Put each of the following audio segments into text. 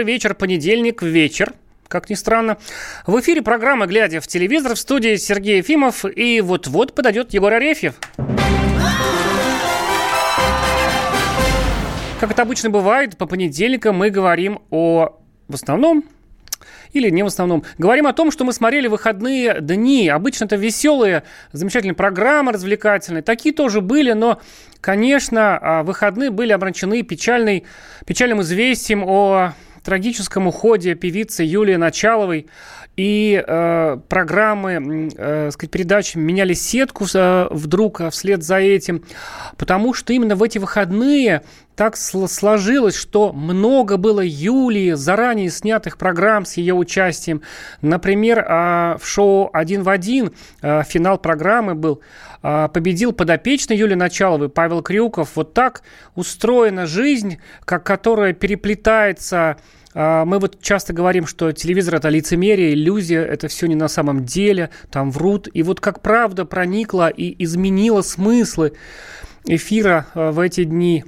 Добрый вечер, понедельник, вечер как ни странно. В эфире программа «Глядя в телевизор» в студии Сергей Ефимов. И вот-вот подойдет Егор Арефьев. Как это обычно бывает, по понедельникам мы говорим о, в основном, или не в основном. Говорим о том, что мы смотрели выходные дни. Обычно это веселые, замечательные программы развлекательные. Такие тоже были, но, конечно, а, выходные были обращены печальной, печальным известием о трагическом уходе певицы Юлии Началовой и э, программы, э, сказать, передачи меняли сетку э, вдруг а вслед за этим, потому что именно в эти выходные так сложилось, что много было Юлии, заранее снятых программ с ее участием. Например, э, в шоу «Один в один» э, финал программы был э, победил подопечный Юлии Началовой Павел Крюков. Вот так устроена жизнь, как которая переплетается а, мы вот часто говорим, что телевизор это лицемерие, иллюзия, это все не на самом деле, там врут. И вот как правда проникла и изменила смыслы эфира а, в эти дни.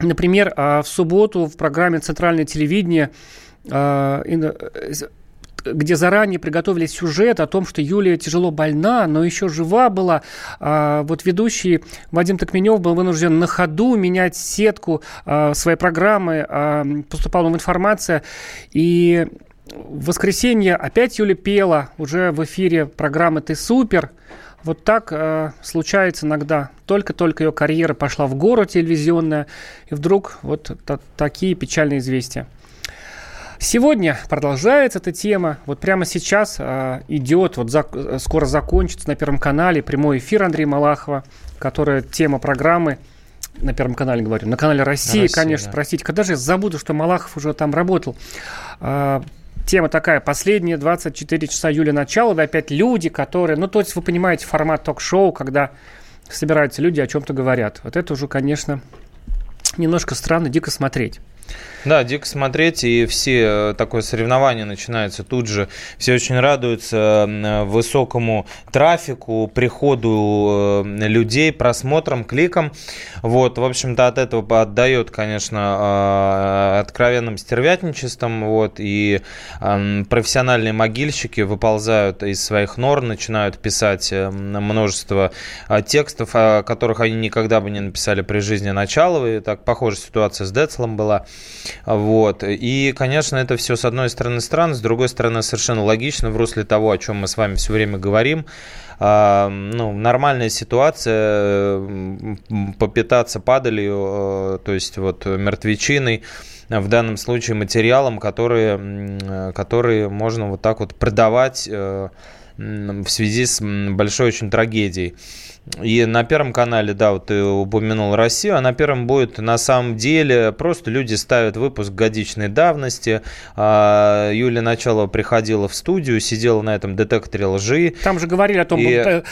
Например, а, в субботу в программе «Центральное телевидение» где заранее приготовили сюжет о том, что Юлия тяжело больна, но еще жива была. А, вот ведущий Вадим Токменев был вынужден на ходу менять сетку а, своей программы, а, поступала ему информация, и в воскресенье опять Юля пела уже в эфире программы «Ты супер», вот так э, случается иногда. Только-только ее карьера пошла в гору телевизионная, и вдруг вот та- такие печальные известия. Сегодня продолжается эта тема. Вот прямо сейчас э, идет, вот за, скоро закончится на Первом канале прямой эфир Андрея Малахова, которая тема программы на Первом канале, говорю, на канале России, Россия, конечно, да. простите. Когда же я забуду, что Малахов уже там работал. Э, тема такая, последние 24 часа Юли Началова, опять люди, которые, ну, то есть вы понимаете формат ток-шоу, когда собираются люди, о чем-то говорят. Вот это уже, конечно, немножко странно, дико смотреть. Да, дико смотреть, и все э, такое соревнование начинается тут же. Все очень радуются э, высокому трафику, приходу э, людей, просмотрам, кликам. Вот, в общем-то, от этого отдает, конечно, откровенным стервятничеством. Вот, и профессиональные могильщики выползают из своих нор, начинают писать множество текстов, о которых они никогда бы не написали при жизни Началовой. Так похожая ситуация с Децлом была. Вот. И, конечно, это все с одной стороны странно, с другой стороны совершенно логично в русле того, о чем мы с вами все время говорим. А, ну, нормальная ситуация, попитаться падалью, э, то есть вот мертвечиной, в данном случае материалом, которые, которые можно вот так вот продавать э, в связи с большой очень трагедией. И на Первом канале, да, вот ты упомянул Россию, а на Первом будет на самом деле просто люди ставят выпуск годичной давности. А, Юлия Началова приходила в студию, сидела на этом детекторе лжи. Там же говорили о том, и... Э,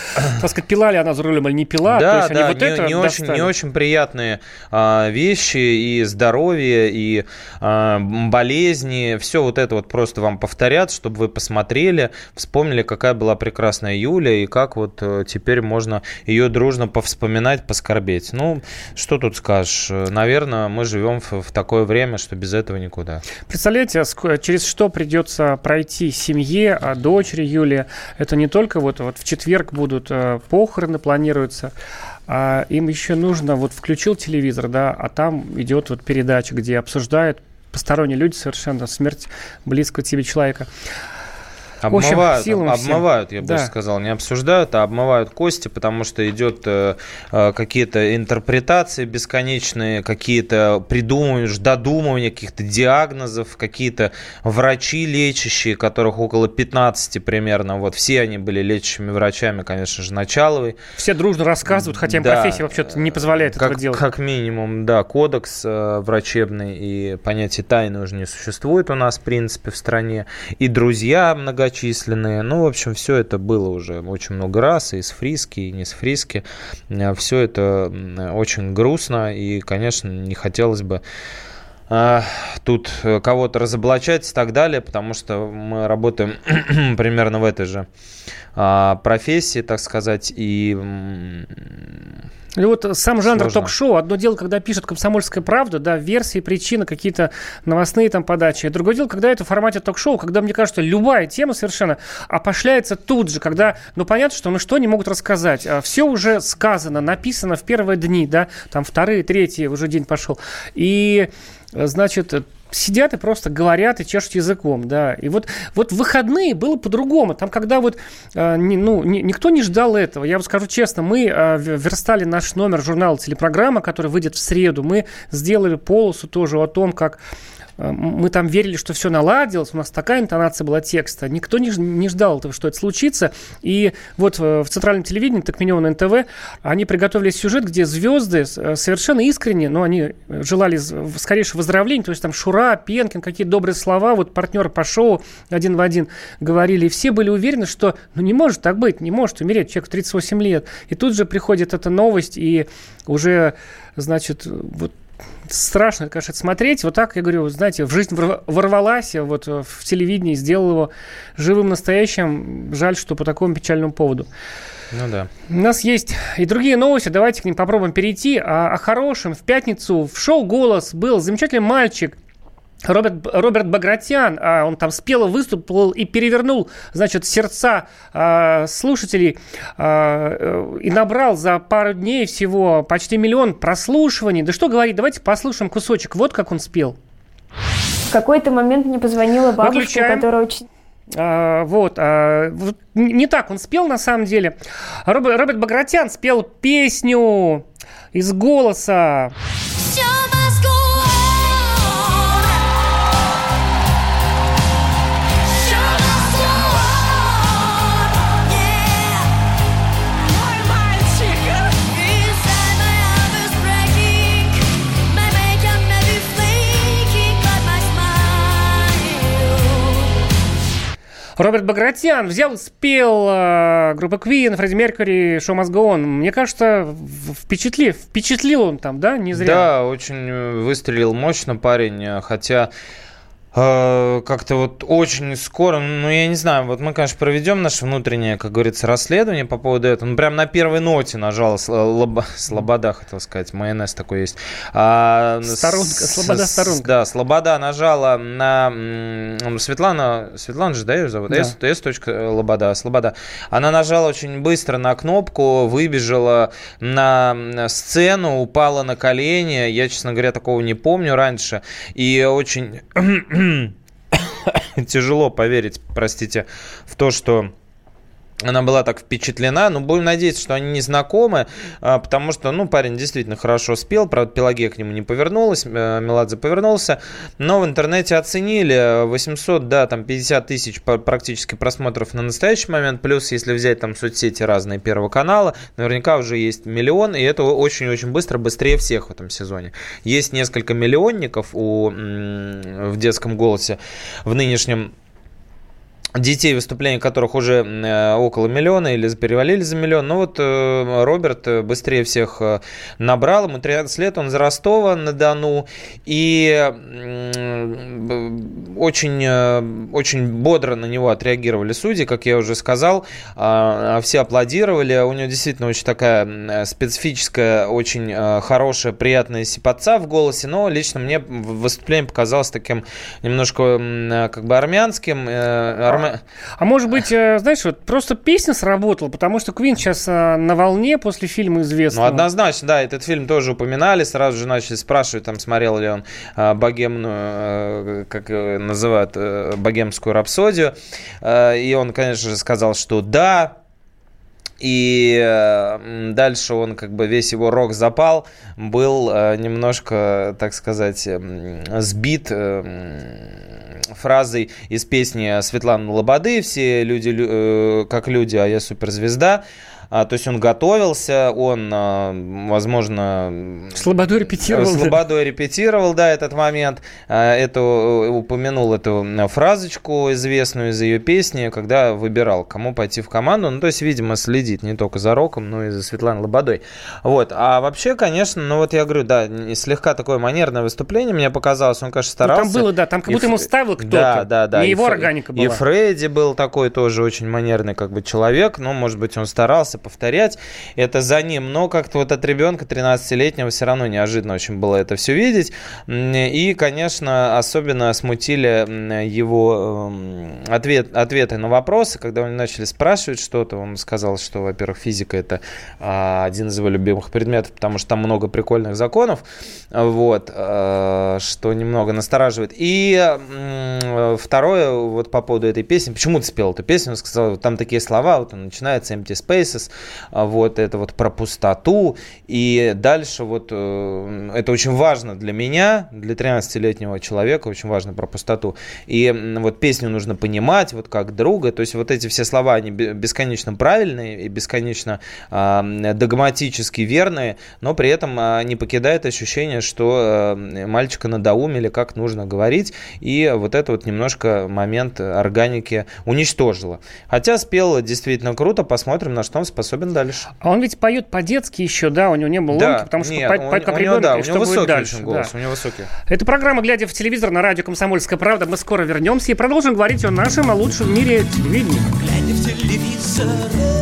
так сказать, пила ли она за рулем или не пила. Да, да, вот не, не, очень, не очень приятные а, вещи и здоровье, и а, болезни. Все вот это вот просто вам повторят, чтобы вы посмотрели, вспомнили, какая была прекрасная Юля и как вот э, теперь можно ее дружно повспоминать, поскорбеть. Ну, что тут скажешь? Наверное, мы живем в, в такое время, что без этого никуда. Представляете, через что придется пройти семье, а дочери Юлии? Это не только вот, вот в четверг будут э, похороны, планируются, а им еще нужно, вот включил телевизор, да, а там идет вот передача, где обсуждают посторонние люди совершенно смерть близкого тебе человека. Обмывают, общем, обмывают, я бы да. сказал, не обсуждают, а обмывают кости, потому что идет э, э, какие-то интерпретации бесконечные, какие-то придумывания, додумывания каких-то диагнозов, какие-то врачи лечащие, которых около 15 примерно, вот все они были лечащими врачами, конечно же, Началовой. Все дружно рассказывают, хотя им да, профессия вообще-то не позволяет как, этого делать. Как минимум, да, кодекс э, врачебный и понятие тайны уже не существует у нас, в принципе, в стране. И друзья многочисленные многочисленные. Ну, в общем, все это было уже очень много раз, и с Фриски, и не с Фриски. Все это очень грустно, и, конечно, не хотелось бы тут кого-то разоблачать и так далее, потому что мы работаем примерно в этой же профессии, так сказать, и и вот сам жанр ток-шоу. Одно дело, когда пишет «Комсомольская правда», да, версии, причины, какие-то новостные там подачи. Другое дело, когда это в формате ток-шоу, когда, мне кажется, любая тема совершенно опошляется тут же, когда, ну, понятно, что ну что они могут рассказать. А Все уже сказано, написано в первые дни, да, там вторые, третьи, уже день пошел. И, значит, сидят и просто говорят и чешут языком, да. И вот, вот выходные было по-другому. Там, когда вот, э, ну, никто не ждал этого. Я вам скажу честно, мы э, верстали наш номер журнала «Телепрограмма», который выйдет в среду. Мы сделали полосу тоже о том, как Э, мы там верили, что все наладилось, у нас такая интонация была текста. Никто не, не ждал этого, что это случится. И вот э, в центральном телевидении, так на НТВ, они приготовили сюжет, где звезды э, совершенно искренне, но они желали скорейшего выздоровления, то есть там Шура, Пенкин, какие добрые слова, вот партнеры по шоу один в один говорили, и все были уверены, что ну не может так быть, не может умереть человек в 38 лет. И тут же приходит эта новость, и уже, значит, вот страшно, конечно, смотреть. Вот так, я говорю, знаете, в жизнь ворвалась, вот э, в телевидении сделал его живым, настоящим. Жаль, что по такому печальному поводу. Ну да. У нас есть и другие новости, давайте к ним попробуем перейти. О, о хорошем. В пятницу в шоу «Голос» был замечательный мальчик, Роберт, Роберт Багратян, а, он там спело выступил и перевернул, значит, сердца а, слушателей а, и набрал за пару дней всего почти миллион прослушиваний. Да что говорить, давайте послушаем кусочек. Вот как он спел. В какой-то момент мне позвонила бабушка, Выключаем. которая очень... А, вот, а, вот, не так он спел на самом деле. Роберт, Роберт Багратян спел песню из голоса. Роберт Багратян взял, спел э, группа Queen, Фредди Меркьюри, Go On. Мне кажется, впечатлил, впечатлил он там, да, не зря? Да, очень э, выстрелил мощно парень, э, хотя как-то вот очень скоро, ну, я не знаю, вот мы, конечно, проведем наше внутреннее, как говорится, расследование по поводу этого. Ну, прям на первой ноте нажала слабо, слобода, хотел сказать, майонез такой есть. А, Сторонка, слобода, сторонка. Да, слобода нажала на Светлана, Светлана же, да, ее зовут? Да. S, S. Лобода, слобода. Она нажала очень быстро на кнопку, выбежала на сцену, упала на колени. Я, честно говоря, такого не помню раньше. И очень тяжело поверить, простите, в то, что она была так впечатлена. Но будем надеяться, что они не знакомы, а, потому что, ну, парень действительно хорошо спел. Правда, Пелагея к нему не повернулась, э, Меладзе повернулся. Но в интернете оценили 800, да, там 50 тысяч практически просмотров на настоящий момент. Плюс, если взять там соцсети разные Первого канала, наверняка уже есть миллион. И это очень-очень быстро, быстрее всех в этом сезоне. Есть несколько миллионников у, в детском голосе в нынешнем детей, выступления которых уже э, около миллиона или перевалили за миллион. Ну вот э, Роберт э, быстрее всех набрал, ему 13 лет, он из Ростова на Дону, и очень, очень бодро на него отреагировали судьи, как я уже сказал, а, а все аплодировали, у него действительно очень такая специфическая, очень хорошая, приятная сипотца в голосе, но лично мне выступление показалось таким немножко как бы армянским, Арме... А может быть, э, знаешь, вот просто песня сработала, потому что Квин сейчас э, на волне после фильма известного. Ну, однозначно, да, этот фильм тоже упоминали, сразу же начали спрашивать, там, смотрел ли он э, богемную, как называют, богемскую рапсодию, и он, конечно же, сказал, что да, и дальше он, как бы, весь его рок запал, был немножко, так сказать, сбит фразой из песни Светланы Лободы «Все люди э, как люди, а я суперзвезда». А, то есть он готовился, он, а, возможно... Слободой репетировал. Слободой да. репетировал, да, этот момент. А, эту, э, упомянул эту фразочку известную из ее песни, когда выбирал, кому пойти в команду. Ну, то есть, видимо, следит не только за Роком, но и за Светланой Лободой. Вот. А вообще, конечно, ну вот я говорю, да, слегка такое манерное выступление мне показалось. Он, конечно, старался. Ну, там было, да, там как будто и ему ставил кто-то. Да, да, да. Не и его органика была. И Фредди был такой тоже очень манерный как бы человек. Ну, может быть, он старался повторять это за ним. Но как-то вот от ребенка 13-летнего все равно неожиданно очень было это все видеть. И, конечно, особенно смутили его эм, ответ, ответы на вопросы, когда он начали спрашивать что-то. Он сказал, что, во-первых, физика это а, один из его любимых предметов, потому что там много прикольных законов, вот, а, что немного настораживает. И второе, вот по поводу этой песни, почему ты спел эту песню, он сказал, там такие слова, вот он начинается empty spaces, вот это вот про пустоту, и дальше вот э, это очень важно для меня, для 13-летнего человека, очень важно про пустоту, и вот песню нужно понимать, вот как друга, то есть вот эти все слова, они бесконечно правильные и бесконечно э, догматически верные, но при этом э, не покидает ощущение, что э, мальчика надоумили, как нужно говорить, и вот это вот немножко момент органики уничтожило. Хотя спел действительно круто, посмотрим, на что он способен дальше. А он ведь поет по-детски еще, да, у него не было да, ломки, потому что нет, по, по, как у него, ребенок, да, у него высокий дальше, очень голос, да. у него высокий. Это программа «Глядя в телевизор» на радио «Комсомольская правда». Мы скоро вернемся и продолжим говорить о нашем лучшем в мире телевидении. Глядя в телевизор,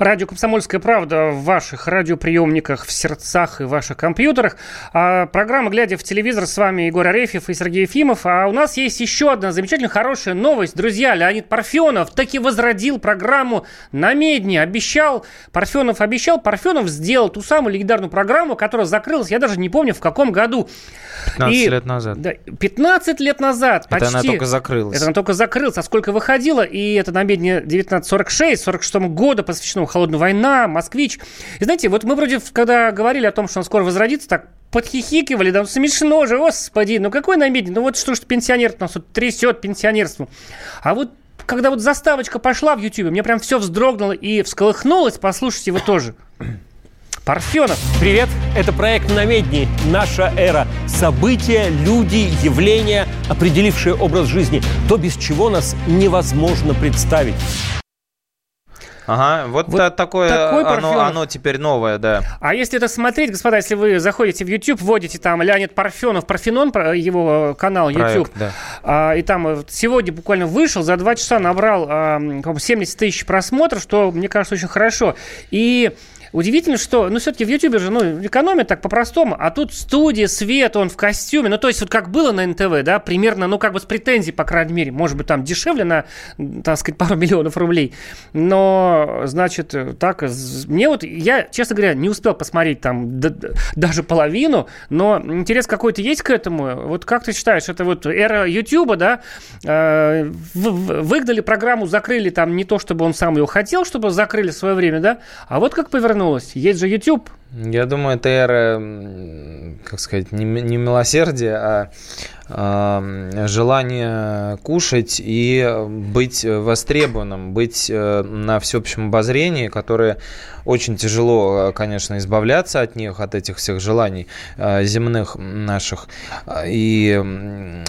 Радио «Комсомольская правда» в ваших радиоприемниках, в сердцах и ваших компьютерах. А, программа «Глядя в телевизор» с вами Егор Арефьев и Сергей Ефимов. А у нас есть еще одна замечательная хорошая новость. Друзья, Леонид Парфенов таки возродил программу на Медне. Обещал, Парфенов обещал, Парфенов сделал ту самую легендарную программу, которая закрылась, я даже не помню, в каком году. 15 и, лет назад. Да, 15 лет назад это почти. Она только закрылась. Это она только закрылась. А сколько выходила? И это на Медне 1946, 46 года посвящено холодная война, москвич. И знаете, вот мы вроде, когда говорили о том, что он скоро возродится, так подхихикивали, да, смешно же, господи, ну какой намедни, ну вот что ж пенсионер нас вот трясет пенсионерству. А вот когда вот заставочка пошла в YouTube, мне прям все вздрогнуло и всколыхнулось, послушайте его тоже. Парфенов. Привет, это проект «Намедни. Наша эра». События, люди, явления, определившие образ жизни. То, без чего нас невозможно представить. Ага, вот, вот такое такой оно, оно теперь новое, да. А если это смотреть, господа, если вы заходите в YouTube, вводите там Леонид Парфенов, Парфенон, его канал YouTube, Проект, да. а, и там э, сегодня буквально вышел, за два часа набрал а, 70 тысяч просмотров, что, мне кажется, очень хорошо. И Удивительно, что, ну, все-таки в Ютубе же, ну, экономят так по-простому, а тут студия, свет, он в костюме, ну, то есть вот как было на НТВ, да, примерно, ну, как бы с претензией, по крайней мере, может быть, там дешевле на, так сказать, пару миллионов рублей, но, значит, так, мне вот, я, честно говоря, не успел посмотреть там даже половину, но интерес какой-то есть к этому, вот как ты считаешь, это вот эра Ютуба, да, э, выгнали программу, закрыли там не то, чтобы он сам ее хотел, чтобы закрыли в свое время, да, а вот как повернули вернулась. Есть же YouTube. Я думаю, это эра, как сказать, не, не милосердия, а э, желание кушать и быть востребованным, быть э, на всеобщем обозрении, которое очень тяжело, конечно, избавляться от них, от этих всех желаний э, земных наших. И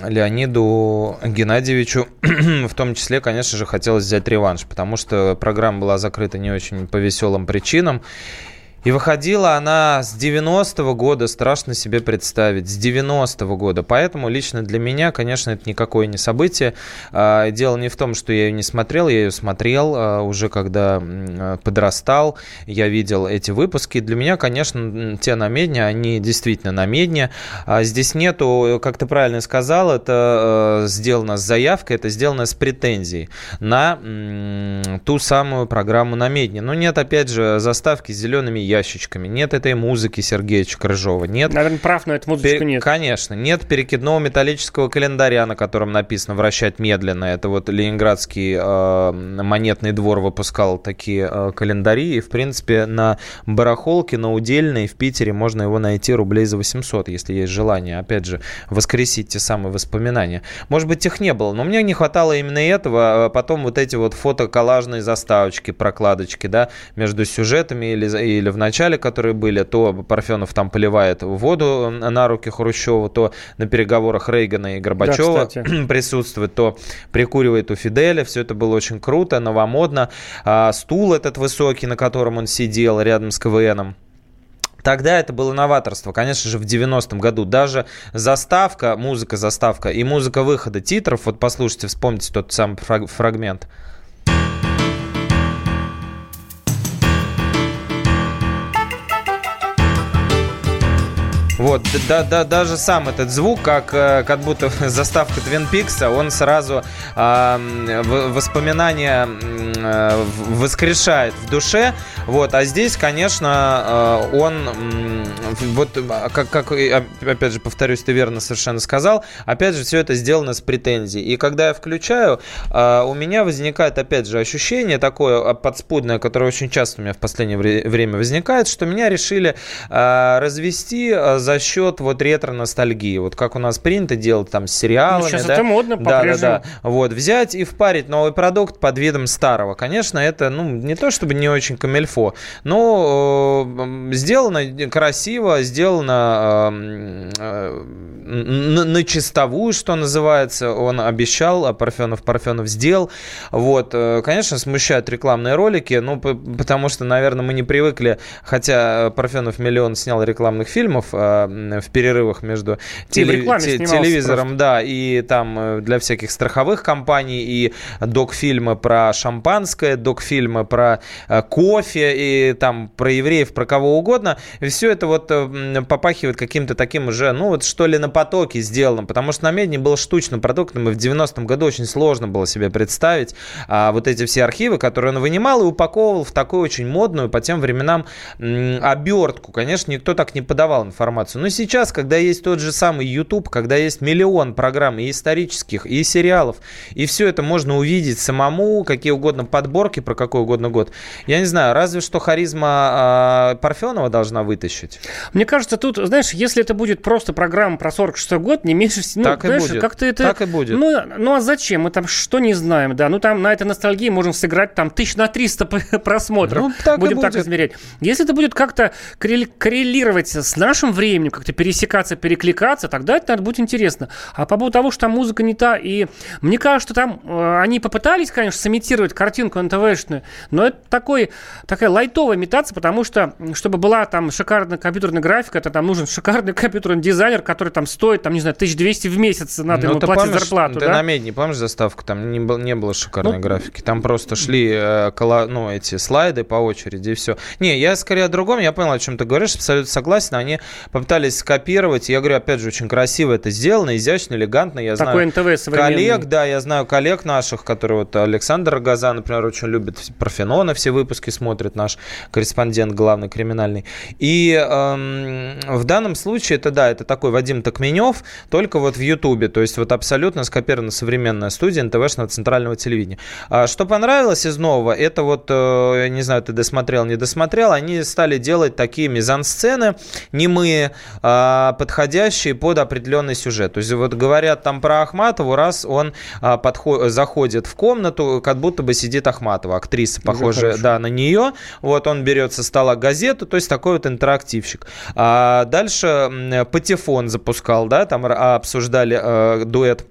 Леониду Геннадьевичу в том числе, конечно же, хотелось взять реванш, потому что программа была закрыта не очень по веселым причинам. И выходила она с 90-го года, страшно себе представить, с 90-го года. Поэтому лично для меня, конечно, это никакое не событие. А, дело не в том, что я ее не смотрел, я ее смотрел а, уже когда а, подрастал, я видел эти выпуски. Для меня, конечно, те намедни, они действительно намедни. Здесь нету, как ты правильно сказал, это сделано с заявкой, это сделано с претензией на ту самую программу намедни. Но нет, опять же, заставки с зелеными ящичками. Нет этой музыки Сергея Крыжова. Нет, Наверное, прав, но эту музычку пер... нет. Конечно. Нет перекидного металлического календаря, на котором написано «вращать медленно». Это вот Ленинградский э, монетный двор выпускал такие э, календари. И, в принципе, на барахолке, на удельной в Питере можно его найти рублей за 800, если есть желание. Опять же, воскресить те самые воспоминания. Может быть, их не было, но мне не хватало именно этого. А потом вот эти вот фотоколлажные заставочки, прокладочки, да, между сюжетами или, или в начале, которые были, то Парфенов там поливает воду на руки Хрущева, то на переговорах Рейгана и Горбачева да, присутствует, то прикуривает у Фиделя. Все это было очень круто, новомодно. А, стул этот высокий, на котором он сидел рядом с КВНом. Тогда это было новаторство, конечно же, в 90-м году. Даже заставка, музыка заставка и музыка выхода титров, вот послушайте, вспомните тот самый фрагмент – Вот, да, да, даже сам этот звук, как, э, как будто заставка Твин Пикса, он сразу э, воспоминания э, воскрешает в душе. Вот, а здесь, конечно, э, он, вот, как, как, опять же, повторюсь, ты верно совершенно сказал, опять же, все это сделано с претензией. И когда я включаю, э, у меня возникает, опять же, ощущение такое подспудное, которое очень часто у меня в последнее время возникает, что меня решили развести за за счет вот ретро-ностальгии. Вот как у нас принято делать там с сериалами. Ну, сейчас да? это модно да, да, да. Вот, взять и впарить новый продукт под видом старого. Конечно, это, ну, не то чтобы не очень камельфо, но э, сделано красиво, сделано э, на, на чистовую, что называется. Он обещал, а Парфенов Парфенов сделал. Вот, э, конечно, смущают рекламные ролики, ну, потому что, наверное, мы не привыкли, хотя Парфенов миллион снял рекламных фильмов, э, в перерывах между теле, те, телевизором, просто. да, и там э, для всяких страховых компаний, и док-фильмы про шампанское, док-фильмы про кофе, и там про евреев, про кого угодно. И все это вот э, попахивает каким-то таким уже, ну вот что ли на потоке сделано, потому что на Медне был штучным продуктом, и в 90-м году очень сложно было себе представить а, вот эти все архивы, которые он вынимал и упаковывал в такую очень модную по тем временам обертку. Конечно, никто так не подавал информацию. Но сейчас, когда есть тот же самый YouTube, когда есть миллион программ и исторических, и сериалов, и все это можно увидеть самому, какие угодно подборки про какой угодно год, я не знаю, разве что харизма э, Парфенова должна вытащить. Мне кажется, тут, знаешь, если это будет просто программа про 46 год, не меньше... Ну, так знаешь, и будет. Как-то это... Так и будет. Ну, ну, а зачем? Мы там что не знаем, да? Ну, там на этой ностальгии можем сыграть там тысяч на 300 просмотров. Ну, так Будем так измерять. Если это будет как-то коррелировать с нашим временем, как-то пересекаться, перекликаться, тогда это наверное, будет интересно. А по поводу того, что там музыка не та, и мне кажется, что там э, они попытались, конечно, сымитировать картинку НТВшную, но это такой, такая лайтовая имитация, потому что, чтобы была там шикарная компьютерная графика, это там нужен шикарный компьютерный дизайнер, который там стоит, там, не знаю, 1200 в месяц, надо ну, ему платить помнишь, зарплату. Ты да? на медне помнишь заставку? Там не, был, не было шикарной ну, графики. Там просто шли э, коло, ну, эти слайды по очереди и все. Не, я скорее о другом, я понял, о чем ты говоришь, абсолютно согласен. Они попытались скопировать. Я говорю, опять же, очень красиво это сделано, изящно, элегантно. Я Такой знаю НТВ коллег, да, я знаю коллег наших, которые вот Александр Газа, например, очень любит Парфенона, все выпуски смотрит наш корреспондент главный криминальный. И в данном случае это, да, это такой Вадим Токменев, только вот в Ютубе, то есть вот абсолютно скопирована современная студия НТВшного центрального телевидения. А что понравилось из нового, это вот, э, не знаю, ты досмотрел, не досмотрел, они стали делать такие мизансцены немые, а, подходящие под определенный сюжет. То есть вот говорят там про Ахматову, раз он а, подход, заходит в комнату, как будто бы сидит Ахматова, актриса, похожая да, на нее. Вот он берет со стола газету, то есть такой вот интерактивщик. А дальше Патефон запускал, да, там обсуждали э, дуэт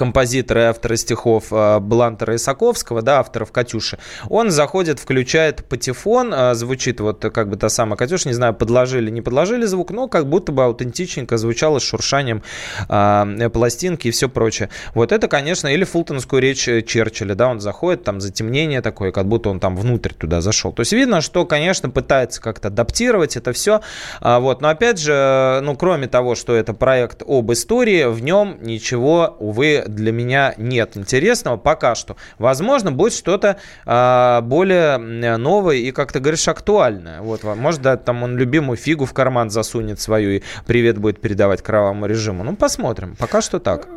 композитора и автора стихов э, Блантера Исаковского, да, авторов «Катюши», он заходит, включает патефон, э, звучит вот как бы та самая «Катюша», не знаю, подложили, не подложили звук, но как будто бы аутентичненько звучало с шуршанием э, пластинки и все прочее. Вот это, конечно, или фултонскую речь Черчилля, да, он заходит, там затемнение такое, как будто он там внутрь туда зашел. То есть видно, что, конечно, пытается как-то адаптировать это все, а, вот, но опять же, ну, кроме того, что это проект об истории, в нем ничего, увы, для меня нет интересного пока что. Возможно, будет что-то а, более новое и, как ты говоришь, актуальное. Вот, может, да, там он любимую фигу в карман засунет свою и привет будет передавать кровавому режиму. Ну, посмотрим. Пока что так.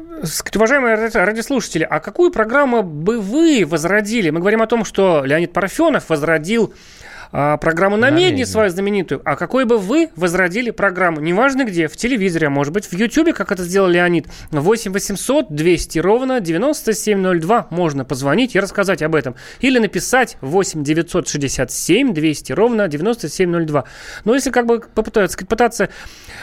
Уважаемые радиослушатели, а какую программу бы вы возродили? Мы говорим о том, что Леонид Парфенов возродил а, программу на, на медне свою знаменитую, а какой бы вы возродили программу, неважно где, в телевизоре, а может быть в Ютьюбе, как это сделал Леонид, 8 800 200 ровно 9702 можно позвонить и рассказать об этом. Или написать 8 967 200 ровно 9702. Но если как бы попытаться, пытаться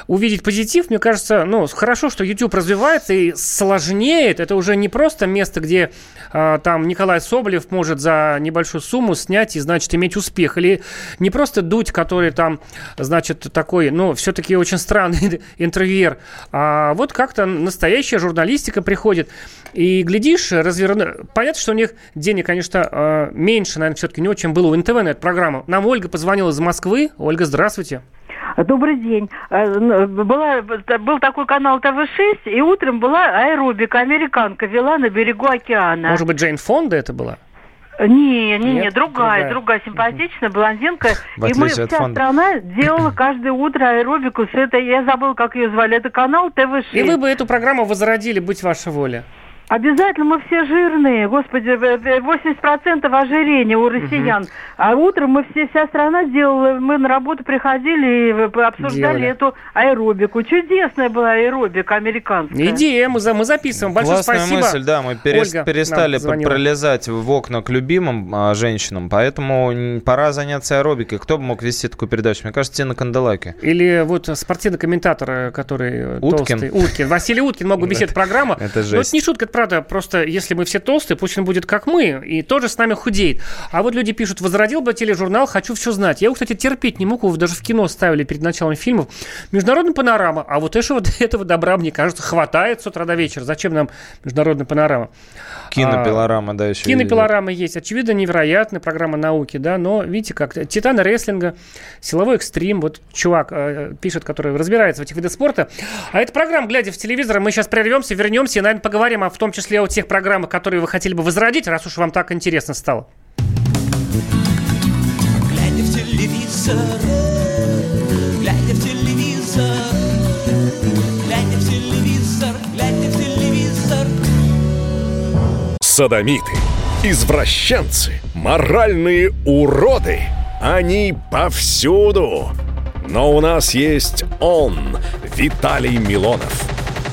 увидеть позитив, мне кажется, ну, хорошо, что YouTube развивается и сложнеет. Это уже не просто место, где а, там Николай Соболев может за небольшую сумму снять и, значит, иметь успех. Или не просто Дудь, который там, значит, такой, ну, все-таки очень странный интервьюер, а вот как-то настоящая журналистика приходит. И, глядишь, разверну... Понятно, что у них денег, конечно, а, меньше, наверное, все-таки не чем было у НТВ на эту программу. Нам Ольга позвонила из Москвы. Ольга, здравствуйте. Добрый день. Э, была, был такой канал ТВ-6, и утром была аэробика, американка, вела на берегу океана. Может быть, Джейн Фонда это была? Не, не, не, другая, другая, другая симпатичная блондинка. И мы, вся фонда. страна делала каждое утро аэробику с этой, я забыл, как ее звали, это канал ТВ-6. И вы бы эту программу возродили, будь ваша воля. Обязательно мы все жирные. Господи, 80% ожирения у россиян. Угу. А утром мы все, вся страна делала, мы на работу приходили и обсуждали Делали. эту аэробику. Чудесная была аэробика американская. Идея, мы, за, мы записываем. Большое Классная спасибо. мысль, да, мы перес, Ольга перестали пролезать в окна к любимым а, женщинам, поэтому пора заняться аэробикой. Кто бы мог вести такую передачу? Мне кажется, Тина Канделаки. Или вот спортивный комментатор, который Уткин. толстый. Уткин. Василий Уткин мог бы вести эту программу. Это жесть. Но это не шутка, это правда, просто если мы все толстые, пусть он будет как мы, и тоже с нами худеет. А вот люди пишут, возродил бы тележурнал «Хочу все знать». Я его, кстати, терпеть не мог, его даже в кино ставили перед началом фильмов. Международная панорама. А вот этого, этого добра, мне кажется, хватает с утра до вечера. Зачем нам международная панорама? Кинопилорама, а, да, еще Кинопилорама есть. Очевидно, невероятная программа науки, да, но видите как, Титаны рестлинга, силовой экстрим, вот чувак э, пишет, который разбирается в этих видах спорта. А эта программа, глядя в телевизор, мы сейчас прервемся, вернемся и, наверное, поговорим, в том числе о тех программах, которые вы хотели бы возродить, раз уж вам так интересно стало. Глядя в телевизор, глядя в телевизор, глядя в телевизор, глядя в телевизор. Садомиты, извращенцы, моральные уроды. Они повсюду. Но у нас есть он, Виталий Милонов.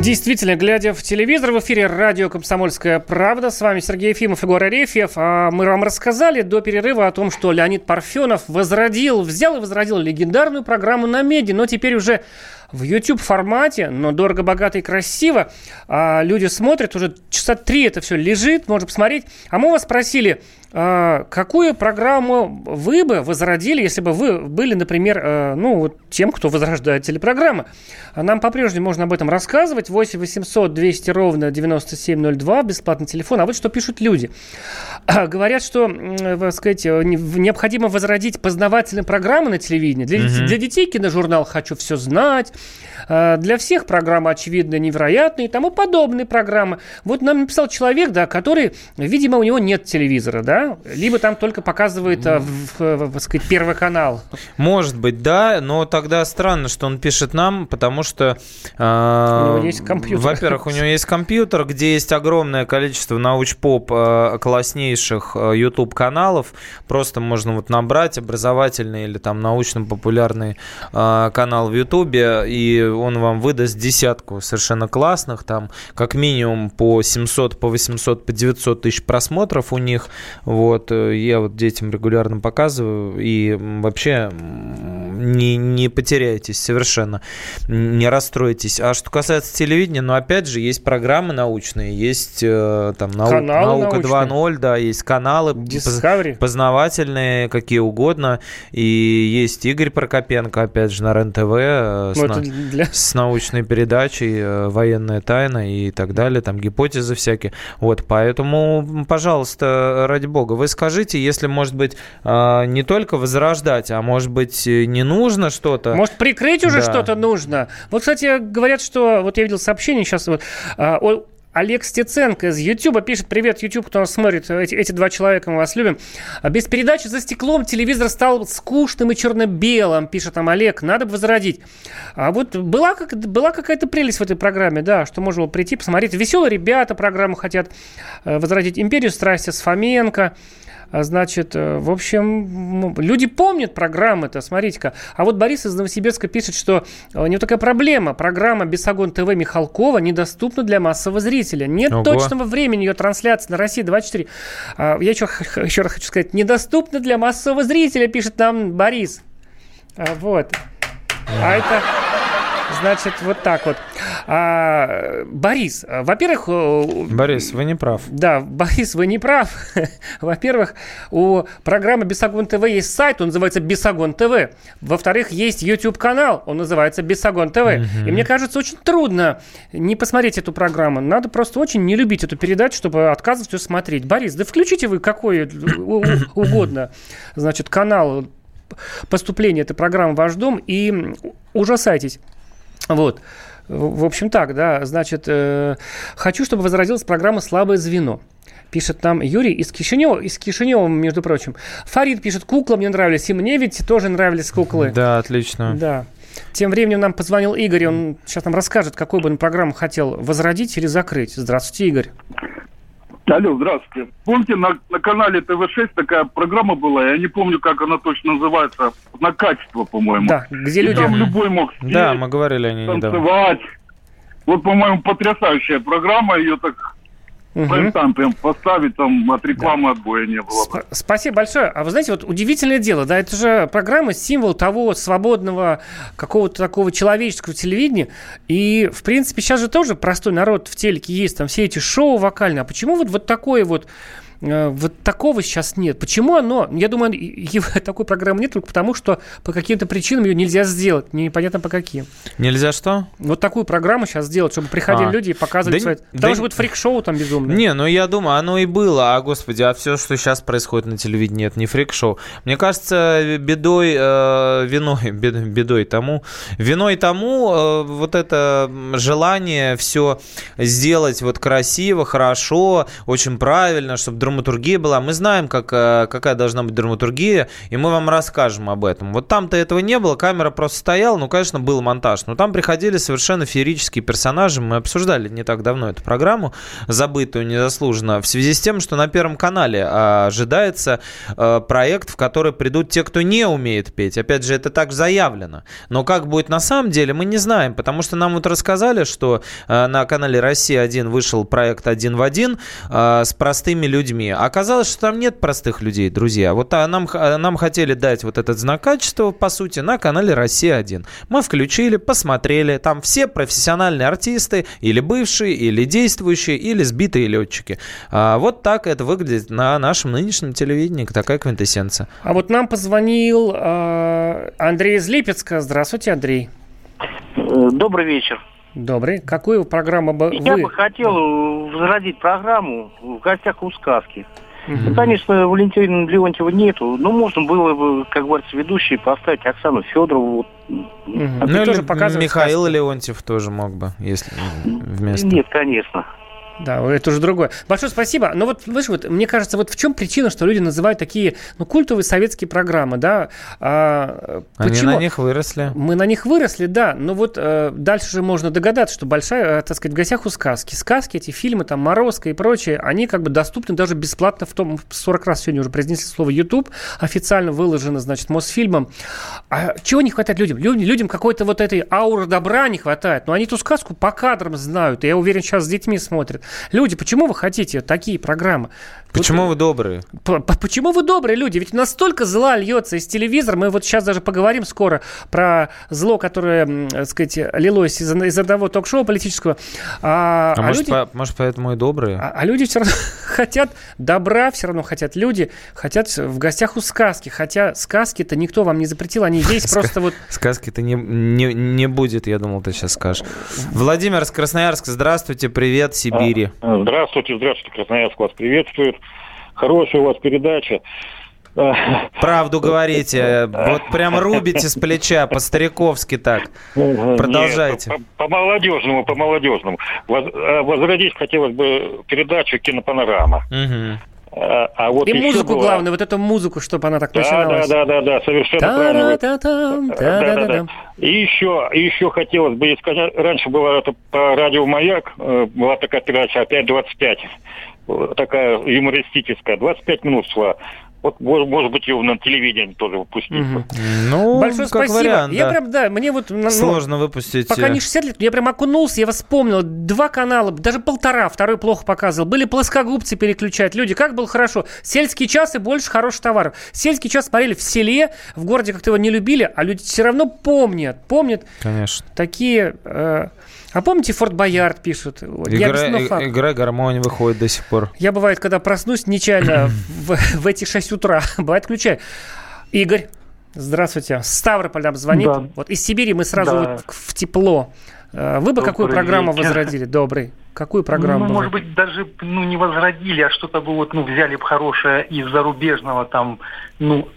Действительно, глядя в телевизор, в эфире радио «Комсомольская правда». С вами Сергей Ефимов и Егор Арефьев. А мы вам рассказали до перерыва о том, что Леонид Парфенов возродил, взял и возродил легендарную программу на меди, но теперь уже в YouTube формате, но дорого, богато и красиво. А люди смотрят, уже часа три это все лежит, можно посмотреть. А мы вас спросили, какую программу вы бы возродили, если бы вы были, например, а, ну, вот тем, кто возрождает телепрограммы? А нам по-прежнему можно об этом рассказывать. 8 800 200 ровно 9702, бесплатный телефон. А вот что пишут люди. Говорят, что, так сказать, необходимо возродить познавательные программы на телевидении. Для, угу. для детей киножурнал «Хочу все знать», э, для всех программы, очевидно, невероятные и тому подобные программы. Вот нам написал человек, да, который, видимо, у него нет телевизора, да, либо там только показывает, в, в, в, сказать, первый канал. Может быть, да, но тогда странно, что он пишет нам, потому что... Э, у него есть компьютер. Во-первых, у него есть компьютер, где есть огромное количество научпоп э, класснейших э, YouTube-каналов. Просто можно вот набрать образовательный или там научно-популярный э, канал в YouTube, и он вам выдаст десятку совершенно классных, там как минимум по 700, по 800, по 900 тысяч просмотров у них. Вот, я вот детям регулярно показываю, и вообще не, не потеряйтесь совершенно, не расстройтесь. А что касается телевидения, ну, опять же, есть программы научные, есть э, там нау, наука 2.0, да, есть каналы Discovery. познавательные, какие угодно, и есть Игорь Прокопенко, опять же, на РЕН-ТВ э, ну, для... с научной передачей э, «Военная тайна» и так далее, там гипотезы всякие. Вот, поэтому, пожалуйста, ради бога, вы скажите, если, может быть, не только возрождать, а может быть, не нужно что-то. Может, прикрыть уже да. что-то нужно. Вот, кстати, говорят, что... Вот я видел сообщение сейчас. Вот, а, Олег Стеценко из Ютуба пишет, привет, Ютуб, кто нас смотрит, эти, эти два человека, мы вас любим. «А без передачи за стеклом телевизор стал скучным и черно-белым, пишет там Олег, надо бы возродить. А вот была, как, была какая-то прелесть в этой программе, да, что можно было прийти, посмотреть. Веселые ребята программу хотят э, возродить. «Империю страсти» с Фоменко. А, значит, э, в общем, люди помнят программы-то, смотрите-ка. А вот Борис из Новосибирска пишет, что у него такая проблема. Программа «Бесогон ТВ» Михалкова недоступна для массового зрителя. Нет Ого. точного времени ее трансляции на России 24. А, я еще, еще раз хочу сказать, недоступна для массового зрителя, пишет нам Борис. А, вот. А это... Значит, вот так вот. А, Борис, во-первых... Э, Борис, вы не прав. Да, Борис, вы не прав. Во-первых, у программы Бесогон ТВ есть сайт, он называется Бесогон ТВ. Во-вторых, есть YouTube-канал, он называется Бесогон ТВ. Угу. И мне кажется, очень трудно не посмотреть эту программу. Надо просто очень не любить эту передачу, чтобы отказываться ее смотреть. Борис, да включите вы какой угодно, значит, канал поступления этой программы в ваш дом и ужасайтесь. Вот. В общем так, да. Значит, э, хочу, чтобы возродилась программа «Слабое звено». Пишет нам Юрий из Кишинева, из Кишинева, между прочим. Фарид пишет, кукла мне нравились, и мне ведь тоже нравились куклы. Да, отлично. Да. Тем временем нам позвонил Игорь, он сейчас нам расскажет, какую бы он программу хотел возродить или закрыть. Здравствуйте, Игорь. Алло, здравствуйте. Помните, на, на канале ТВ-6 такая программа была, я не помню, как она точно называется, на качество, по-моему. Да, где люди... там любой мог сидеть, Да, мы говорили о ней танцевать. Недавно. Вот, по-моему, потрясающая программа, ее так угу. проектантам поставить, там от рекламы да. отбоя не было. Сп- спасибо большое. А вы знаете, вот удивительное дело, да, это же программа символ того свободного какого-то такого человеческого телевидения. И, в принципе, сейчас же тоже простой народ в телеке есть, там все эти шоу вокальные. А почему вот, вот такое вот вот такого сейчас нет. Почему оно? Я думаю, такой программы нет только потому, что по каким-то причинам ее нельзя сделать. Непонятно по каким. Нельзя что? Вот такую программу сейчас сделать, чтобы приходили а. люди и показывали да, свои... Потому да, что будет фрик-шоу там безумно. Не, ну я думаю, оно и было. А, господи, а все, что сейчас происходит на телевидении, это не фрик-шоу. Мне кажется, бедой, э, виной, бедой тому, виной тому э, вот это желание все сделать вот красиво, хорошо, очень правильно, чтобы драматургия была. Мы знаем, как, э, какая должна быть драматургия, и мы вам расскажем об этом. Вот там-то этого не было, камера просто стояла, ну, конечно, был монтаж, но там приходили совершенно феерические персонажи. Мы обсуждали не так давно эту программу, забытую незаслуженно, в связи с тем, что на Первом канале а, ожидается э, проект, в который придут те, кто не умеет петь. Опять же, это так заявлено. Но как будет на самом деле, мы не знаем, потому что нам вот рассказали, что э, на канале «Россия-1» вышел проект «Один в один» с простыми людьми, людьми. Оказалось, что там нет простых людей, друзья. Вот а нам, а нам хотели дать вот этот знак качества, по сути, на канале «Россия-1». Мы включили, посмотрели. Там все профессиональные артисты, или бывшие, или действующие, или сбитые летчики. А вот так это выглядит на нашем нынешнем телевидении. Такая квинтэссенция. А вот нам позвонил э, Андрей из Липецка. Здравствуйте, Андрей. Э, добрый вечер. Добрый. Какую программу бы Я вы... бы хотел возродить программу «В гостях у сказки». Ну, конечно, Валентина Леонтьева нету, но можно было бы, как говорится, ведущий поставить Оксану Федорову. А ну, тоже Михаил сказки. Леонтьев тоже мог бы, если вместо. Нет, конечно. Да, это уже другое. Большое спасибо. Но вот, знаешь, вот мне кажется, вот в чем причина, что люди называют такие, ну, культовые советские программы, да? А, Они почему? на них выросли. Мы на них выросли, да. Но вот э, дальше же можно догадаться, что большая, э, так сказать, в гостях у сказки. Сказки, эти фильмы, там, Морозко и прочее, они как бы доступны даже бесплатно в том, 40 раз сегодня уже произнесли слово YouTube, официально выложено, значит, Мосфильмом. А чего не хватает людям? Людям, людям какой-то вот этой ауры добра не хватает. Но они эту сказку по кадрам знают. И я уверен, сейчас с детьми смотрят. Люди, почему вы хотите такие программы? Почему вот, вы добрые? Почему вы добрые люди? Ведь настолько зла льется из телевизора. Мы вот сейчас даже поговорим скоро про зло, которое, так сказать, лилось из, из одного ток-шоу политического. А, а, а может, люди, по, может, поэтому и добрые? А, а люди все равно хотят добра, все равно хотят люди, хотят в гостях у сказки. Хотя сказки-то никто вам не запретил, они есть просто вот... Сказки-то не, не, не будет, я думал, ты сейчас скажешь. Владимир из Красноярска, здравствуйте, привет, Сибири. А, здравствуйте, здравствуйте, Красноярск вас приветствует. Хорошая у вас передача. Правду говорите. Вот прям рубите с плеча, по-стариковски так. Продолжайте. По-молодежному, по-молодежному. Возродить хотелось бы передачу «Кинопанорама». А, а вот и музыку была... главное, вот эту музыку, чтобы она так начиналась. Да, да, да, да, совершенно правильно. Да, да, да. И еще, и еще хотелось бы сказать, раньше была это по радио «Маяк», э, была такая передача «Опять 25», такая юмористическая, 25 минут шла. Вот, может быть, его на телевидении тоже выпустить. Угу. Ну, Большое как спасибо. Вариант, я да. прям, да, мне вот... Ну, Сложно ну, выпустить. Пока не 60 лет, я прям окунулся, я вспомнил. Два канала, даже полтора, второй плохо показывал. Были плоскогубцы переключать. Люди, как было хорошо. Сельский час и больше хороших товаров. Сельский час смотрели в селе, в городе как-то его не любили, а люди все равно помнят. Помнят Конечно. такие... Э, а помните, Форт Боярд пишут? Игра, я игра гармонь выходит до сих пор. Я, бывает, когда проснусь нечаянно в, в эти 6 утра, бывает, включаю. Игорь, здравствуйте. Ставрополь нам звонит. Да. Вот из Сибири мы сразу да. вот в тепло. Э, вы бы Добрый какую программу вечер. возродили? Добрый. Какую программу? Ну, может быть, даже ну, не возродили, а что-то бы вот, ну, взяли бы хорошее из зарубежного там, ну,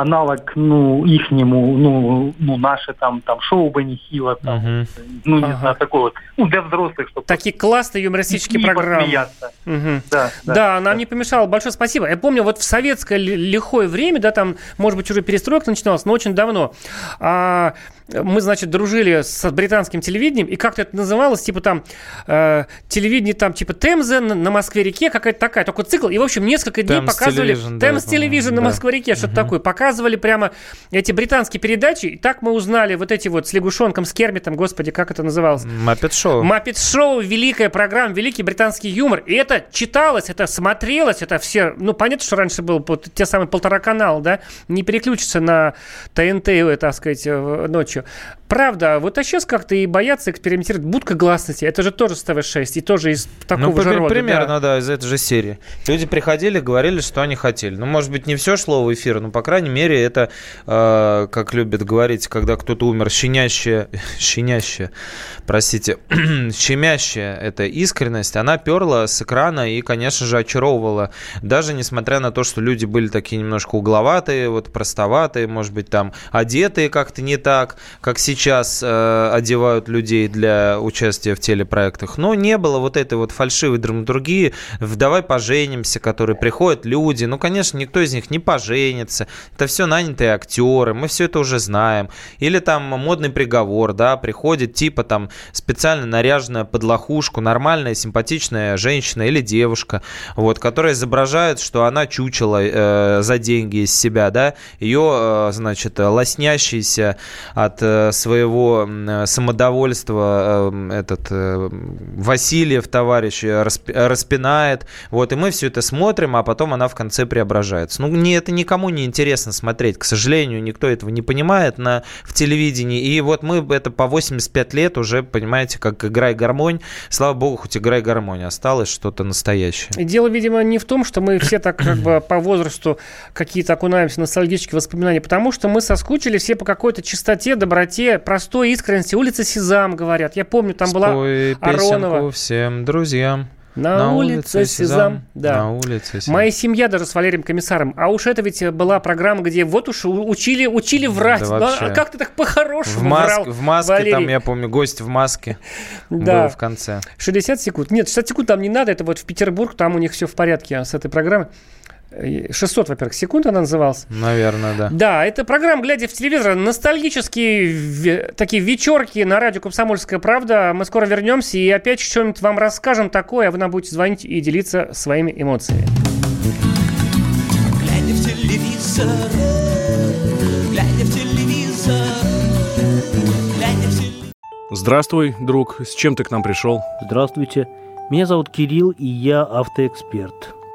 аналог, ну, ихнему, ну, ну, наше там, там, шоу бы нехило, там, угу. ну, не ага. знаю, такое вот, ну, для взрослых, чтобы... Такие классные юмористические программы. Угу. Да, да, да, нам да. не помешало. Большое спасибо. Я помню, вот в советское лихое время, да, там, может быть, уже перестройка начиналась, но очень давно, а, мы, значит, дружили с британским телевидением, и как-то это называлось, типа там, э, телевидение там, типа Темза на, на Москве-реке, какая-то такая, такой цикл, и, в общем, несколько дней Темс показывали... Темс Телевизион да, на Москве-реке, что-то угу. такое. Показывали прямо эти британские передачи, и так мы узнали вот эти вот с лягушонком, с Кермитом, господи, как это называлось? Маппет Шоу. Маппет Шоу, великая программа, великий британский юмор, и это читалось, это смотрелось, это все, ну, понятно, что раньше был вот, те самые полтора канала, да, не переключиться на ТНТ, э, так сказать, ночью ночью. Правда, вот а сейчас как-то и боятся экспериментировать. Будка гласности, это же тоже с ТВ-6, и тоже из такого ну, же рода. Примерно, да. да, из этой же серии. Люди приходили, говорили, что они хотели. Ну, может быть, не все шло в эфир, но, по крайней мере, это, э, как любят говорить, когда кто-то умер, щенящая, щенящая, простите, щемящая эта искренность, она перла с экрана и, конечно же, очаровывала. Даже несмотря на то, что люди были такие немножко угловатые, вот простоватые, может быть, там одетые как-то не так, как сейчас э, одевают людей для участия в телепроектах. Но не было вот этой вот фальшивой драматургии в «Давай поженимся», которые приходят люди. Ну, конечно, никто из них не поженится. Это все нанятые актеры, мы все это уже знаем. Или там модный приговор, да, приходит типа там специально наряженная под лохушку, нормальная, симпатичная женщина или девушка, вот, которая изображает, что она чучела э, за деньги из себя, да, ее, э, значит, лоснящийся от э, своего э, самодовольства э, этот Васильев, товарищ, распинает. Вот, и мы все это смотрим, а потом она в конце преображается. Ну, не, это никому не интересно смотреть. К сожалению, никто этого не понимает на, в телевидении. И вот мы это по 85 лет уже, понимаете, как играй гармонь. Слава богу, хоть играй гармонь, осталось что-то настоящее. И дело, видимо, не в том, что мы все так как бы по возрасту какие-то окунаемся в ностальгические воспоминания, потому что мы соскучились все по какой-то чистоте, доброте, простой искренности. Улица Сезам, говорят. Я помню, там Спой была Аронова. всем друзьям. На, на улице, улице Сезам. Сезам. Да. На улице Сезам. Моя семья даже с Валерием Комиссаром. А уж это ведь была программа, где вот уж учили, учили врать. Да, ну, а как ты так по-хорошему в маск, врал, В маске Валерий. там, я помню, гость в маске да. был в конце. 60 секунд. Нет, 60 секунд там не надо. Это вот в Петербург, там у них все в порядке с этой программой. 600, во-первых, секунд она называлась. Наверное, да. Да, это программа «Глядя в телевизор». Ностальгические такие вечерки на радио «Комсомольская правда». Мы скоро вернемся и опять что-нибудь вам расскажем такое, а вы нам будете звонить и делиться своими эмоциями. Глядя в телевизор, глядя в телевизор, глядя в телевизор. Здравствуй, друг. С чем ты к нам пришел? Здравствуйте. Меня зовут Кирилл, и я автоэксперт.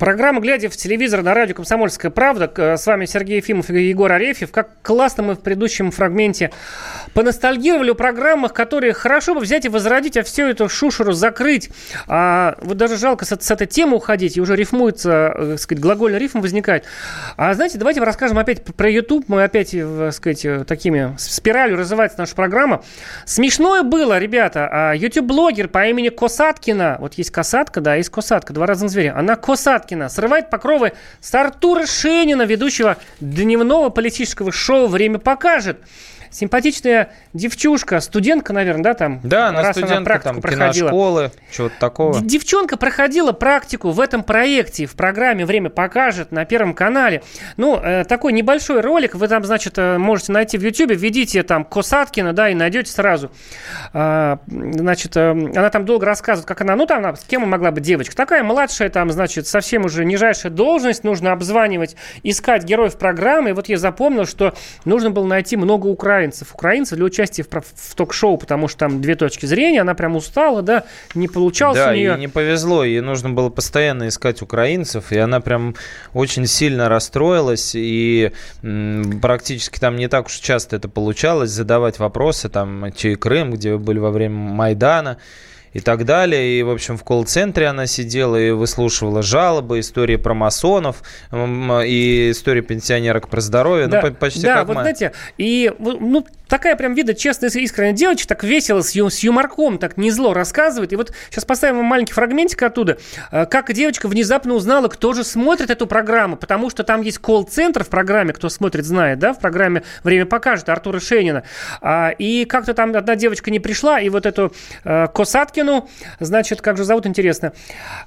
Программа «Глядя в телевизор» на радио «Комсомольская правда». С вами Сергей Ефимов и Егор Арефьев. Как классно мы в предыдущем фрагменте поностальгировали о программах, которые хорошо бы взять и возродить, а всю эту шушеру закрыть. А, вот даже жалко с, с этой темы уходить, и уже рифмуется, так э, сказать, глагольный рифм возникает. А знаете, давайте расскажем опять про YouTube. Мы опять, так э, сказать, э, такими спиралью развивается наша программа. Смешное было, ребята. А YouTube-блогер по имени Косаткина, вот есть Касатка, да, есть Косатка, два разных зверя. Она Косаткина Лапкина срывает покровы с Артура Шенина, ведущего дневного политического шоу «Время покажет» симпатичная девчушка, студентка, наверное, да, там? Да, она студентка, она там, проходила. киношколы, чего-то такого. Девчонка проходила практику в этом проекте, в программе «Время покажет» на Первом канале. Ну, э, такой небольшой ролик, вы там, значит, э, можете найти в Ютьюбе, введите там Косаткина, да, и найдете сразу. Э, значит, э, она там долго рассказывает, как она, ну, там, она, с кем могла быть девочка. Такая младшая, там, значит, совсем уже нижайшая должность, нужно обзванивать, искать героев программы. И вот я запомнил, что нужно было найти много украинцев украинцев. Украинцев для участия в, в ток-шоу, потому что там две точки зрения, она прям устала, да, не получалось да, у нее. Не повезло, ей нужно было постоянно искать украинцев, и она прям очень сильно расстроилась, и м, практически там не так уж часто это получалось, задавать вопросы, там, чей Крым, где вы были во время Майдана, и так далее. И, в общем, в колл-центре она сидела и выслушивала жалобы, истории про масонов и истории пенсионерок про здоровье. Да, ну, почти да как вот мы. знаете, и ну, такая прям видно честная, искренняя девочка, так весело, с, ю, с юморком, так не зло рассказывает. И вот сейчас поставим вам маленький фрагментик оттуда, э, как девочка внезапно узнала, кто же смотрит эту программу, потому что там есть колл-центр в программе, кто смотрит, знает, да, в программе «Время покажет» Артура Шенина. А, и как-то там одна девочка не пришла, и вот эту э, Косаткину, значит, как же зовут, интересно,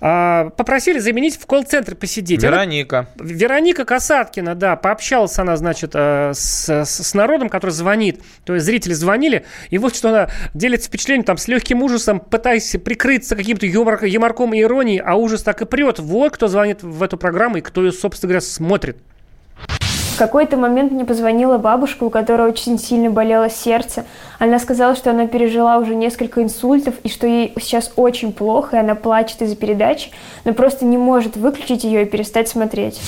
а, попросили заменить в колл-центре посидеть. Вероника. Она, Вероника Касаткина, да, пообщалась она, значит, э, с, с народом, который звонит. То есть зрители звонили, и вот что она делится впечатлением там с легким ужасом, пытаясь прикрыться каким-то юмор, юморком и иронией, а ужас так и прет. Вот кто звонит в эту программу и кто ее, собственно говоря, смотрит. В какой-то момент мне позвонила бабушка, у которой очень сильно болело сердце. Она сказала, что она пережила уже несколько инсультов и что ей сейчас очень плохо, и она плачет из-за передачи, но просто не может выключить ее и перестать смотреть.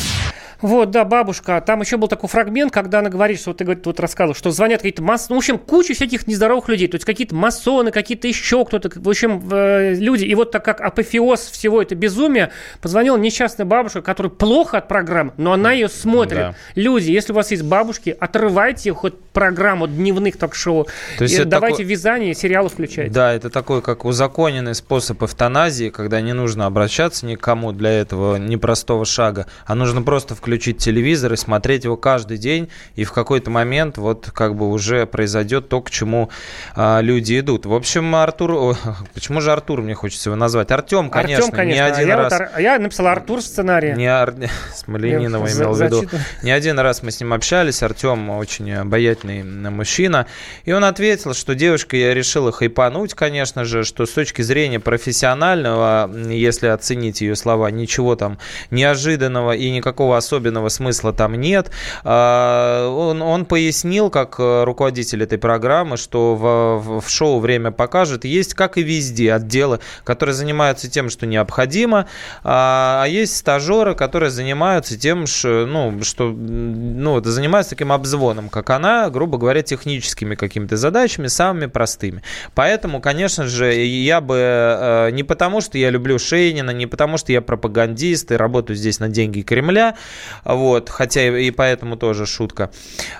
Вот, да, бабушка. Там еще был такой фрагмент, когда она говорит, что вот ты говорит, вот рассказывал, что звонят какие-то массы, ну, в общем, куча всяких нездоровых людей. То есть какие-то масоны, какие-то еще кто-то. В общем, э, люди. И вот так как апофеоз всего это безумия, позвонила несчастная бабушка, которая плохо от программы, но она ее смотрит. Да. Люди, если у вас есть бабушки, отрывайте хоть программу дневных ток-шоу. То есть давайте такой... вязание, сериалы включайте. Да, это такой как узаконенный способ эвтаназии, когда не нужно обращаться никому для этого непростого шага, а нужно просто включить включить телевизор и смотреть его каждый день, и в какой-то момент вот как бы уже произойдет то, к чему а, люди идут. В общем, Артур, о, почему же Артур мне хочется его назвать? Артем, конечно, Артем, конечно. не один я раз. Вот, я написал Артур в сценарии. Не Ар... Смоленинова имел в виду. Не один раз мы с ним общались. Артем очень обаятельный мужчина. И он ответил, что девушка я решила хайпануть, конечно же, что с точки зрения профессионального, если оценить ее слова, ничего там неожиданного и никакого особенного смысла там нет. А, он, он пояснил, как руководитель этой программы, что в, в шоу «Время покажет» есть, как и везде, отделы, которые занимаются тем, что необходимо, а, а есть стажеры, которые занимаются тем, что, ну, что ну, занимаются таким обзвоном, как она, грубо говоря, техническими какими-то задачами, самыми простыми. Поэтому, конечно же, я бы э, не потому, что я люблю Шейнина, не потому, что я пропагандист и работаю здесь на деньги Кремля, вот, хотя и поэтому тоже шутка,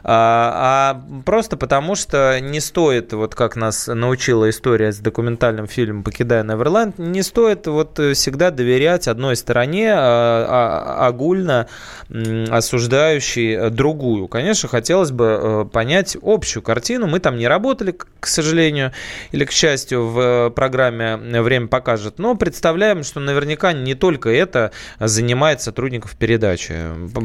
а, а просто потому, что не стоит, вот как нас научила история с документальным фильмом «Покидая Неверленд», не стоит вот всегда доверять одной стороне а, а, огульно осуждающей другую. Конечно, хотелось бы э, понять общую картину. Мы там не работали, к сожалению, или к счастью, в программе «Время покажет», но представляем, что наверняка не только это занимает сотрудников передачи.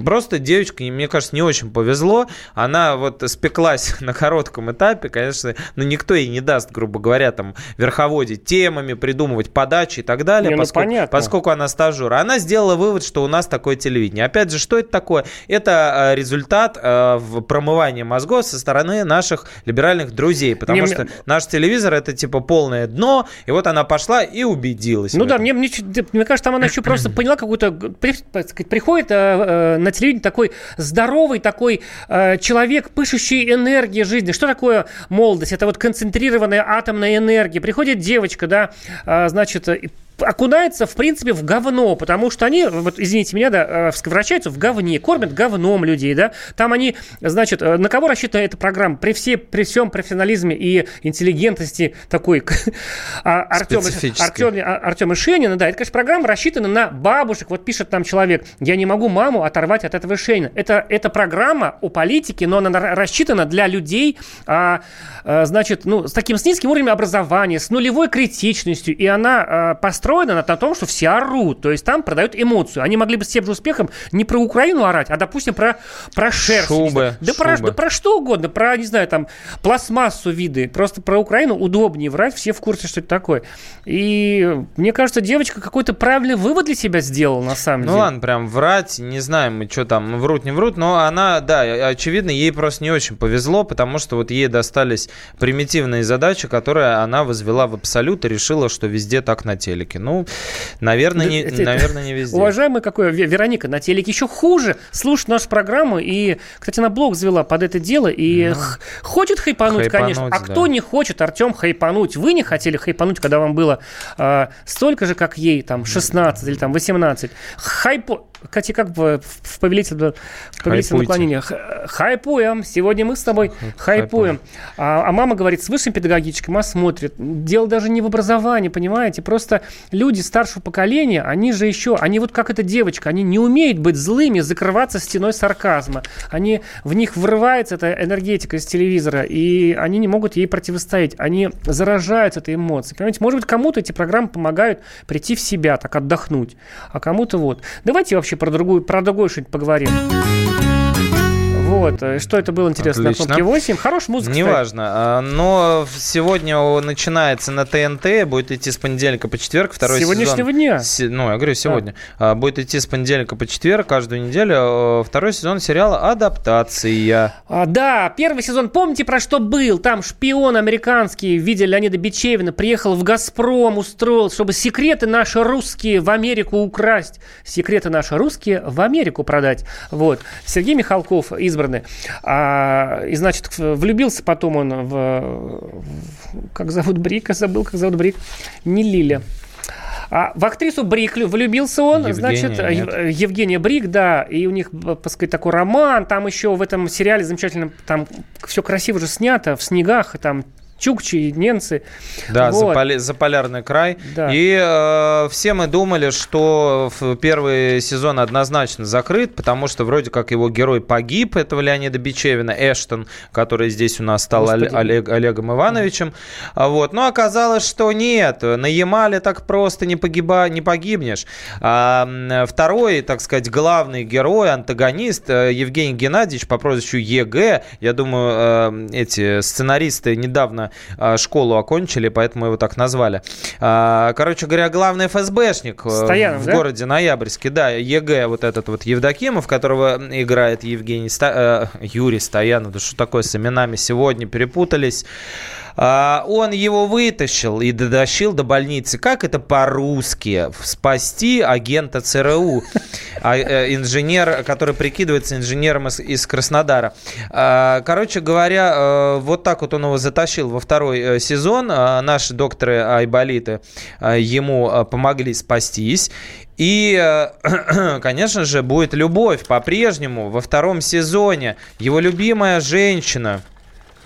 Просто девочка, мне кажется, не очень повезло. Она вот спеклась на коротком этапе, конечно, но никто ей не даст, грубо говоря, там верховодить темами, придумывать подачи и так далее, не, ну, поскольку, понятно. поскольку она стажер. Она сделала вывод, что у нас такое телевидение. Опять же, что это такое? Это э, результат э, промывания мозгов со стороны наших либеральных друзей, потому не, что мне... наш телевизор это типа полное дно, и вот она пошла и убедилась. Ну да, мне, мне, мне кажется, там она еще просто поняла какую-то, приходит э, на телевидение такой здоровый такой человек, пышущий энергией жизни. Что такое молодость? Это вот концентрированная атомная энергия. Приходит девочка, да, значит, окунается, в принципе, в говно, потому что они, вот, извините меня, да, э, вращаются в говне, кормят говном людей, да, там они, значит, э, на кого рассчитана эта программа? При, все, при всем профессионализме и интеллигентности такой а, Артема, Артем, Артема Шенина, да, это, конечно, программа рассчитана на бабушек, вот пишет там человек, я не могу маму оторвать от этого Шенина. Это, это программа о политике, но она рассчитана для людей, а, а, значит, ну, с таким с низким уровнем образования, с нулевой критичностью, и она а, построена построена на том, что все орут. То есть там продают эмоцию. Они могли бы с тем же успехом не про Украину орать, а, допустим, про, про шерсть. Шубы, да, шубы. Про, да про что угодно. Про, не знаю, там, пластмассу виды. Просто про Украину удобнее врать. Все в курсе, что это такое. И мне кажется, девочка какой-то правильный вывод для себя сделала, на самом ну, деле. Ну ладно, прям врать. Не знаем мы, что там, врут, не врут. Но она, да, очевидно, ей просто не очень повезло, потому что вот ей достались примитивные задачи, которые она возвела в абсолют и решила, что везде так на телеке. Ну, наверное, не, это, наверное, не везде. Уважаемая какой Вероника, на телеке еще хуже слушать нашу программу. И, кстати, она блог взвела под это дело. И ну, х- хочет хайпануть, хайпануть, конечно. А да. кто не хочет, Артем, хайпануть? Вы не хотели хайпануть, когда вам было э, столько же, как ей, там, 16 или там 18. Хайпо... Кстати, как в, в повелитель, в повелитель наклонения. Хайпуем. Сегодня мы с тобой хайпуем. А, а мама говорит, с высшим педагогическим, а смотрит. Дело даже не в образовании, понимаете? Просто люди старшего поколения, они же еще, они вот как эта девочка, они не умеют быть злыми, закрываться стеной сарказма. Они, в них врывается эта энергетика из телевизора, и они не могут ей противостоять. Они заражаются этой эмоцией. Понимаете, может быть, кому-то эти программы помогают прийти в себя, так отдохнуть, а кому-то вот. Давайте вообще про другую, про другое что-нибудь поговорим. Вот. Э, что это было интересно Отлично. на кнопке 8? Хорошая музыка. Неважно. А, но сегодня начинается на ТНТ, будет идти с понедельника по четверг. Второй Сегодняшнего сезон. дня? Ну, я говорю, сегодня. А. Будет идти с понедельника по четверг, каждую неделю. Второй сезон сериала «Адаптация». А, да, первый сезон. Помните, про что был? Там шпион американский в виде Леонида Бичевина приехал в «Газпром», устроил, чтобы секреты наши русские в Америку украсть. Секреты наши русские в Америку продать. Вот. Сергей Михалков избран избраны. А, и, значит, влюбился потом он в, в... Как зовут Брика? Забыл, как зовут Брик. Не Лиля. А в актрису Брик влюбился он, Евгения, значит, нет. Евгения Брик, да, и у них, так сказать, такой роман, там еще в этом сериале замечательно, там все красиво же снято, в снегах, там чукчи, ненцы. Да, вот. за, за полярный край. Да. И э, все мы думали, что первый сезон однозначно закрыт, потому что вроде как его герой погиб, этого Леонида Бичевина, Эштон, который здесь у нас стал Олег, Олегом Ивановичем. А вот. Но оказалось, что нет, на Ямале так просто не, погиба, не погибнешь. А, второй, так сказать, главный герой, антагонист э, Евгений Геннадьевич по прозвищу ЕГЭ. Я думаю, э, эти сценаристы недавно э, школу окончили, поэтому его так назвали. А, короче говоря, главный ФСБшник Стоянов, в да? городе Ноябрьске, да, ЕГЭ, вот этот вот Евдокимов, которого играет Евгений Ста... Юрий Стоянов. Да что такое с именами сегодня перепутались. А, он его вытащил и дотащил до больницы. Как это по-русски? Спасти агента ЦРУ. А, э, инженер, который прикидывается инженером из, Краснодара. А, короче говоря, э, вот так вот он его затащил во второй э, сезон. Наши докторы Айболиты ему помогли спастись. И, конечно же, будет любовь по-прежнему во втором сезоне. Его любимая женщина –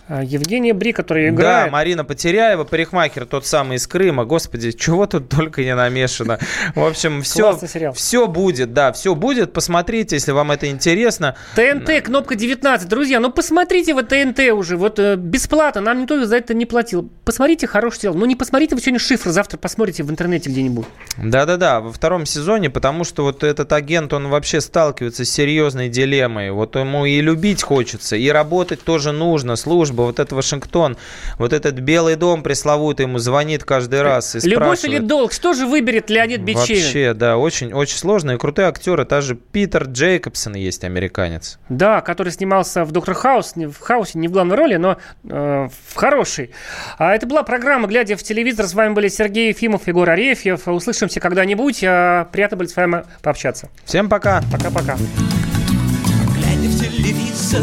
Евгения Бри, которая играет. Да, Марина Потеряева, парикмахер тот самый из Крыма. Господи, чего тут только не намешано. В общем, все, все будет, да, все будет. Посмотрите, если вам это интересно. ТНТ, кнопка 19. Друзья, ну посмотрите вот ТНТ уже. Вот э, бесплатно, нам никто за это не платил. Посмотрите хорошее дело. Ну не посмотрите вы сегодня шифр, завтра посмотрите в интернете где-нибудь. Да-да-да, во втором сезоне, потому что вот этот агент, он вообще сталкивается с серьезной дилеммой. Вот ему и любить хочется, и работать тоже нужно, служба служба, вот это Вашингтон, вот этот Белый дом пресловутый ему звонит каждый раз и Любовь или долг? Что же выберет Леонид Бичевин? Вообще, да, очень, очень сложно. И крутые актеры. Даже Питер Джейкобсон есть, американец. Да, который снимался в «Доктор Хаус», в «Хаусе», не в главной роли, но э, в хорошей. А это была программа «Глядя в телевизор». С вами были Сергей Ефимов, Егор Арефьев. Услышимся когда-нибудь. А, приятно было с вами пообщаться. Всем пока. Пока-пока. Глядя в телевизор,